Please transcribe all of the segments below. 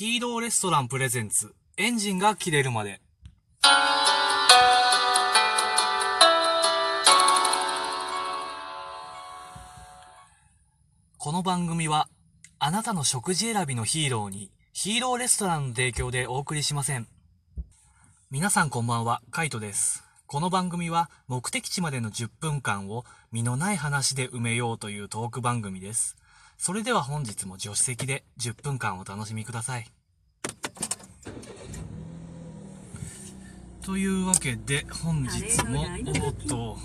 ヒーローレストランプレゼンツ、エンジンが切れるまで。この番組は、あなたの食事選びのヒーローに、ヒーローレストランの提供でお送りしません。皆さんこんばんは、カイトです。この番組は、目的地までの10分間を、身のない話で埋めようというトーク番組です。それでは本日も助手席で10分間お楽しみください。というわけで、本日も、おっと、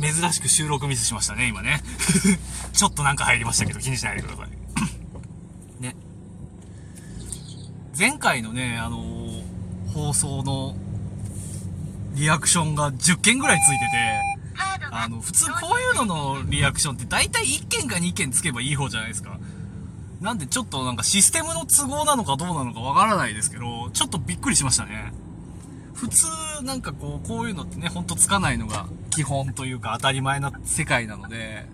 珍しく収録ミスしましたね、今ね。ちょっとなんか入りましたけど、気にしないでください。ね。前回のね、あのー放送のリアクションが10件ぐらいついてて、あの、普通こういうののリアクションって大体1件か2件つけばいい方じゃないですか。なんでちょっとなんかシステムの都合なのかどうなのかわからないですけど、ちょっとびっくりしましたね。普通なんかこう、こういうのってね、ほんとつかないのが基本というか当たり前な世界なので、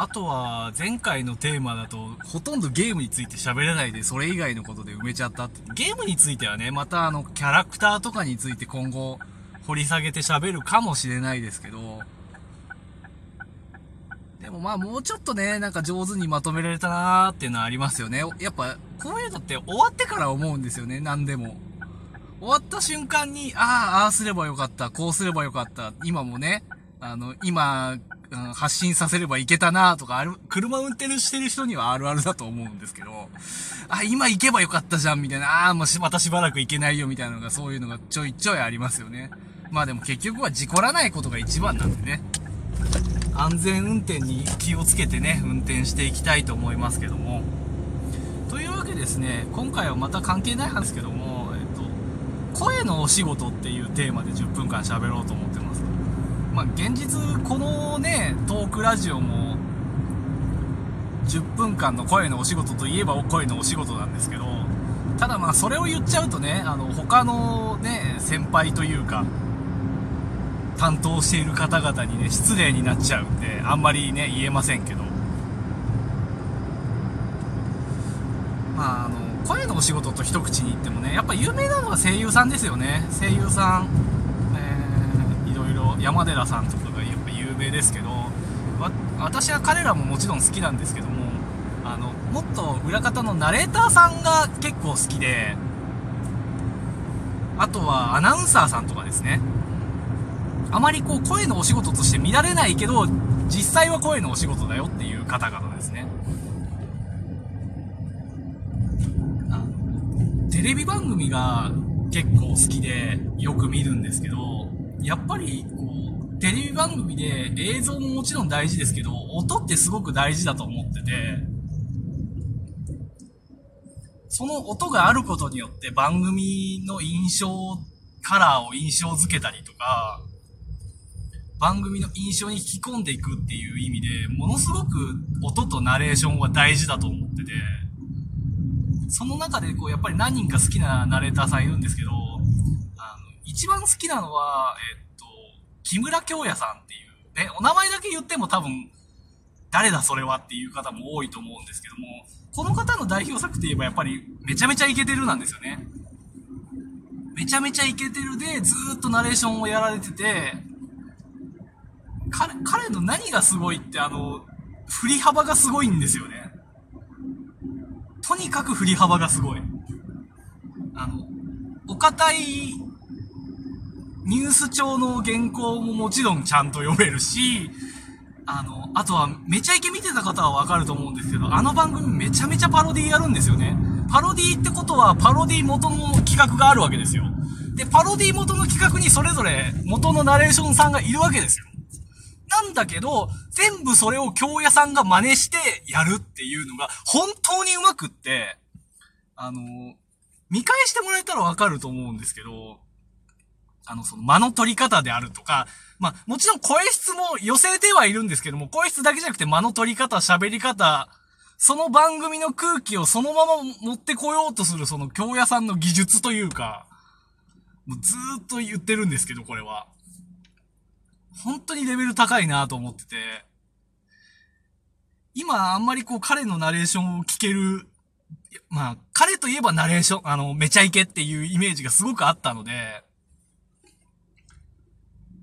あとは、前回のテーマだと、ほとんどゲームについて喋れないで、それ以外のことで埋めちゃったって。ゲームについてはね、またあの、キャラクターとかについて今後、掘り下げて喋るかもしれないですけど、でもまあもうちょっとね、なんか上手にまとめられたなーっていうのはありますよね。やっぱ、こういうのって終わってから思うんですよね、何でも。終わった瞬間に、ああ、ああすればよかった、こうすればよかった、今もね、あの、今、うん発信させればいけたなとか、ある、車運転してる人にはあるあるだと思うんですけど、あ、今行けばよかったじゃん、みたいな、ああ、もうしまたしばらく行けないよ、みたいなのが、そういうのがちょいちょいありますよね。まあでも結局は事故らないことが一番なんでね。安全運転に気をつけてね、運転していきたいと思いますけども。というわけですね、今回はまた関係ない話ですけども、えっと、声のお仕事っていうテーマで10分間喋ろうと思ってま。あ、現実、このね、トークラジオも、10分間の声のお仕事といえば声のお仕事なんですけど、ただまあ、それを言っちゃうとね、あの、他のね、先輩というか、担当している方々にね、失礼になっちゃうんで、あんまりね、言えませんけど。まあ、あの、声のお仕事と一口に言ってもね、やっぱ有名なのは声優さんですよね。声優さん、山寺さんとかがやっぱ有名ですけど、私は彼らももちろん好きなんですけども、あの、もっと裏方のナレーターさんが結構好きで、あとはアナウンサーさんとかですね。あまりこう声のお仕事として見られないけど、実際は声のお仕事だよっていう方々ですね。テレビ番組が結構好きでよく見るんですけど、やっぱり、テレビ番組で映像ももちろん大事ですけど、音ってすごく大事だと思ってて、その音があることによって番組の印象、カラーを印象付けたりとか、番組の印象に引き込んでいくっていう意味で、ものすごく音とナレーションは大事だと思ってて、その中でこう、やっぱり何人か好きなナレーターさんいるんですけど、あの、一番好きなのは、えっ、木村京也さんっていう、ね、お名前だけ言っても多分、誰だそれはっていう方も多いと思うんですけども、この方の代表作って言えばやっぱりめちゃめちゃイケてるなんですよね。めちゃめちゃイケてるでずーっとナレーションをやられてて、彼、彼の何がすごいってあの、振り幅がすごいんですよね。とにかく振り幅がすごい。あの、お堅いニュース帳の原稿ももちろんちゃんと読めるし、あの、あとは、めちゃイケ見てた方はわかると思うんですけど、あの番組めちゃめちゃパロディやるんですよね。パロディってことは、パロディ元の企画があるわけですよ。で、パロディ元の企画にそれぞれ元のナレーションさんがいるわけですよ。なんだけど、全部それを京屋さんが真似してやるっていうのが本当にうまくって、あの、見返してもらえたらわかると思うんですけど、あの、その間の取り方であるとか、まあ、もちろん声質も寄せてはいるんですけども、声質だけじゃなくて間の取り方、喋り方、その番組の空気をそのまま持ってこようとするその京屋さんの技術というか、もうずーっと言ってるんですけど、これは。本当にレベル高いなと思ってて。今あんまりこう彼のナレーションを聞ける、まあ、彼といえばナレーション、あの、めちゃイケっていうイメージがすごくあったので、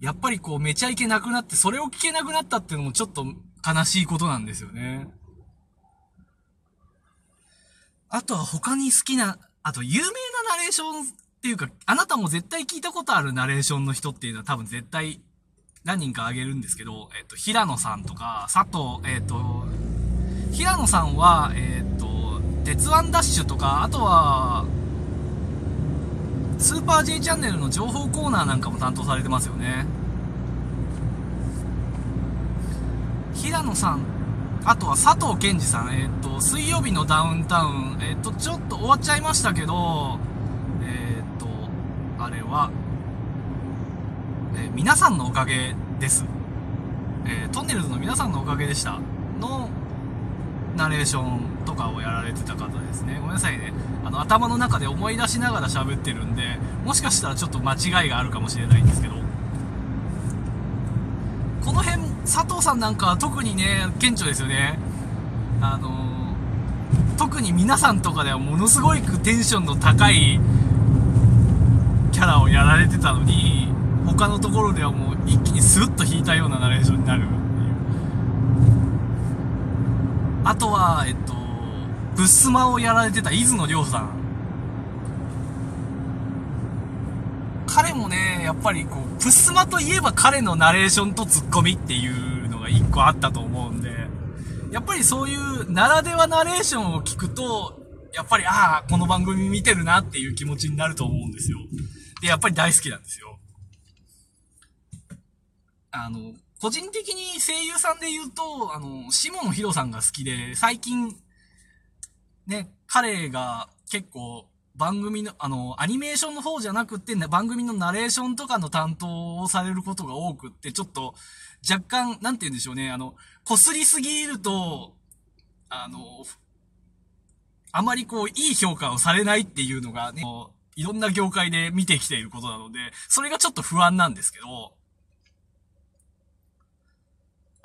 やっぱりこう、めちゃイケなくなって、それを聞けなくなったっていうのもちょっと悲しいことなんですよね。あとは他に好きな、あと有名なナレーションっていうか、あなたも絶対聞いたことあるナレーションの人っていうのは多分絶対何人か挙げるんですけど、えっ、と、平野さんとか、佐藤、えっ、と、平野さんは、えっ、と、鉄腕ダッシュとか、あとは、スーパー J チャンネルの情報コーナーなんかも担当されてますよね。平野さん、あとは佐藤健二さん、えっ、と、水曜日のダウンタウン、えっ、と、ちょっと終わっちゃいましたけど、えっ、と、あれは、え皆さんのおかげです。えトンネルズの皆さんのおかげでした。の、ナレーションとかをやられてた方ですね。ごめんなさいね。あの、頭の中で思い出しながら喋ってるんで、もしかしたらちょっと間違いがあるかもしれないんですけど、この辺、佐藤さんなんかは特にね、顕著ですよね。あの、特に皆さんとかではものすごいテンションの高いキャラをやられてたのに、他のところではもう一気にスッと引いたようなナレーションになるっていう。あとは、えっと、ブスマをやられてた伊豆野亮さん。彼もね、やっぱりこう、プスマといえば彼のナレーションとツッコミっていうのが一個あったと思うんで、やっぱりそういうならではナレーションを聞くと、やっぱり、ああ、この番組見てるなっていう気持ちになると思うんですよ。で、やっぱり大好きなんですよ。あの、個人的に声優さんで言うと、あの、下野紘さんが好きで、最近、ね、彼が結構番組の、あの、アニメーションの方じゃなくて、ね、番組のナレーションとかの担当をされることが多くって、ちょっと若干、なんて言うんでしょうね、あの、こすりすぎると、あの、あまりこう、いい評価をされないっていうのがね、いろんな業界で見てきていることなので、それがちょっと不安なんですけど、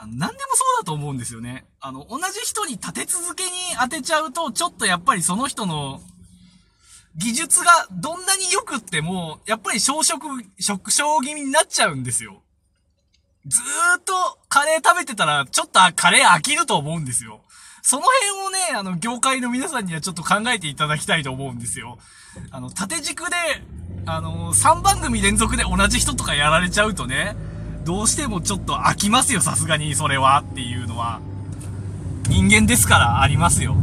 あの、何でもそうだと思うんですよね。あの、同じ人に立て続けに当てちゃうと、ちょっとやっぱりその人の技術がどんなに良くっても、やっぱり小食、食傷気味になっちゃうんですよ。ずーっとカレー食べてたら、ちょっとカレー飽きると思うんですよ。その辺をね、あの、業界の皆さんにはちょっと考えていただきたいと思うんですよ。あの、縦軸で、あの、3番組連続で同じ人とかやられちゃうとね、どうしてもちょっと飽きますよ、さすがにそれはっていうのは。人間ですからありますよ。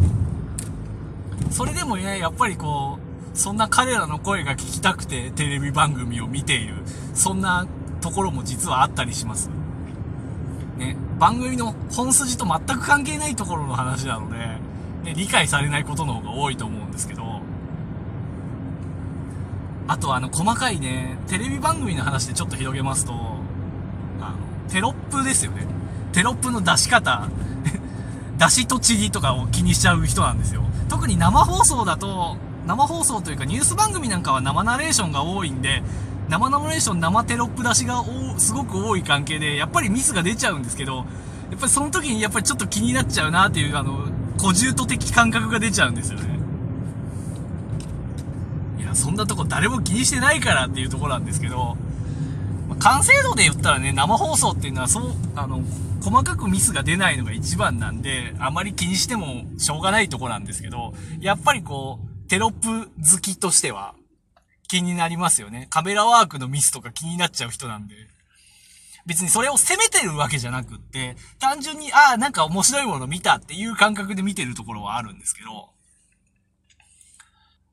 それでもね、やっぱりこう、そんな彼らの声が聞きたくてテレビ番組を見ている、そんなところも実はあったりします。ね、番組の本筋と全く関係ないところの話なので、ね、理解されないことの方が多いと思うんですけど、あとあの、細かいね、テレビ番組の話でちょっと広げますと、テロップですよね。テロップの出し方、出し栃木とかを気にしちゃう人なんですよ。特に生放送だと、生放送というかニュース番組なんかは生ナレーションが多いんで、生ナレーション、生テロップ出しがおすごく多い関係で、やっぱりミスが出ちゃうんですけど、やっぱりその時にやっぱりちょっと気になっちゃうなっていう、あの、小獣と的感覚が出ちゃうんですよね。いや、そんなとこ誰も気にしてないからっていうところなんですけど、完成度で言ったらね、生放送っていうのはそう、あの、細かくミスが出ないのが一番なんで、あまり気にしてもしょうがないとこなんですけど、やっぱりこう、テロップ好きとしては気になりますよね。カメラワークのミスとか気になっちゃう人なんで。別にそれを責めてるわけじゃなくって、単純に、ああ、なんか面白いもの見たっていう感覚で見てるところはあるんですけど、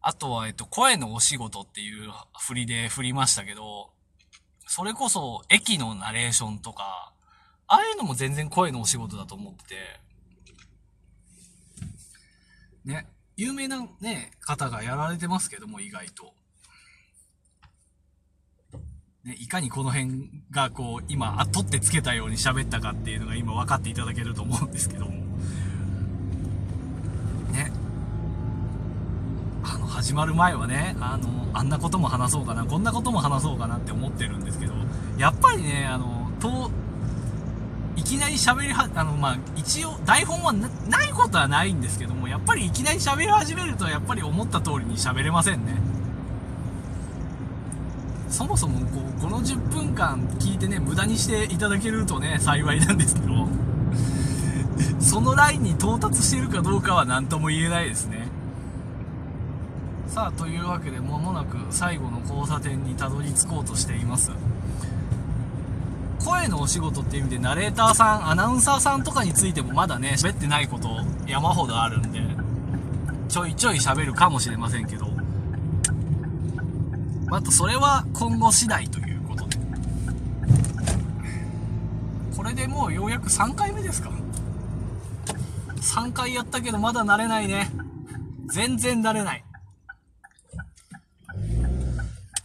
あとは、えっと、声のお仕事っていう振りで振りましたけど、それこそ駅のナレーションとか、ああいうのも全然声のお仕事だと思ってて、ね、有名なね、方がやられてますけども、意外と。ね、いかにこの辺がこう、今、あ、取ってつけたように喋ったかっていうのが今分かっていただけると思うんですけども。ね。あの、始まる前はね、あの、あんなことも話そうかな、こんなことも話そうかなって思ってるんですけど、やっぱりね、あの、と、いきなり喋りは、あの、まあ、一応、台本はなないことはないんですけども、やっぱりいきなり喋り始めると、やっぱり思った通りに喋れませんね。そもそも、こう、この10分間聞いてね、無駄にしていただけるとね、幸いなんですけど、そのラインに到達してるかどうかは何とも言えないですね。さあ、というわけで、間もなく最後の交差点にたどり着こうとしています。声のお仕事っていう意味で、ナレーターさん、アナウンサーさんとかについてもまだね、喋ってないこと山ほどあるんで、ちょいちょい喋るかもしれませんけど、あとそれは今後次第ということで。これでもうようやく3回目ですか ?3 回やったけどまだ慣れないね。全然慣れない。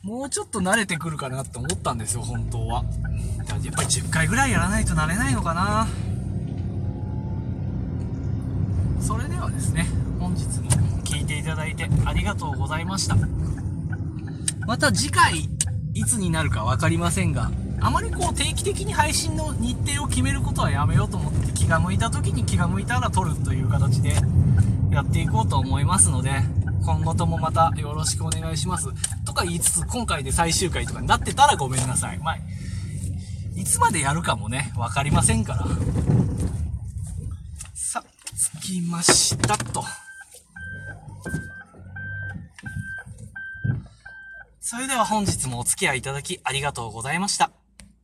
もうちょっと慣れてくるかなって思ったんですよ、本当は。やっぱり10回ぐらいやらないと慣れないのかな。それではですね、本日も聞いていただいてありがとうございました。また次回、いつになるか分かりませんが、あまりこう定期的に配信の日程を決めることはやめようと思って気が向いた時に気が向いたら撮るという形でやっていこうと思いますので、今後ともまたよろしくお願いします。か言いつつ、今回で最終回とかになってたらごめんなさい。まあ、いつまでやるかもね、わかりませんから。さ、着きましたと。それでは本日もお付き合いいただきありがとうございました。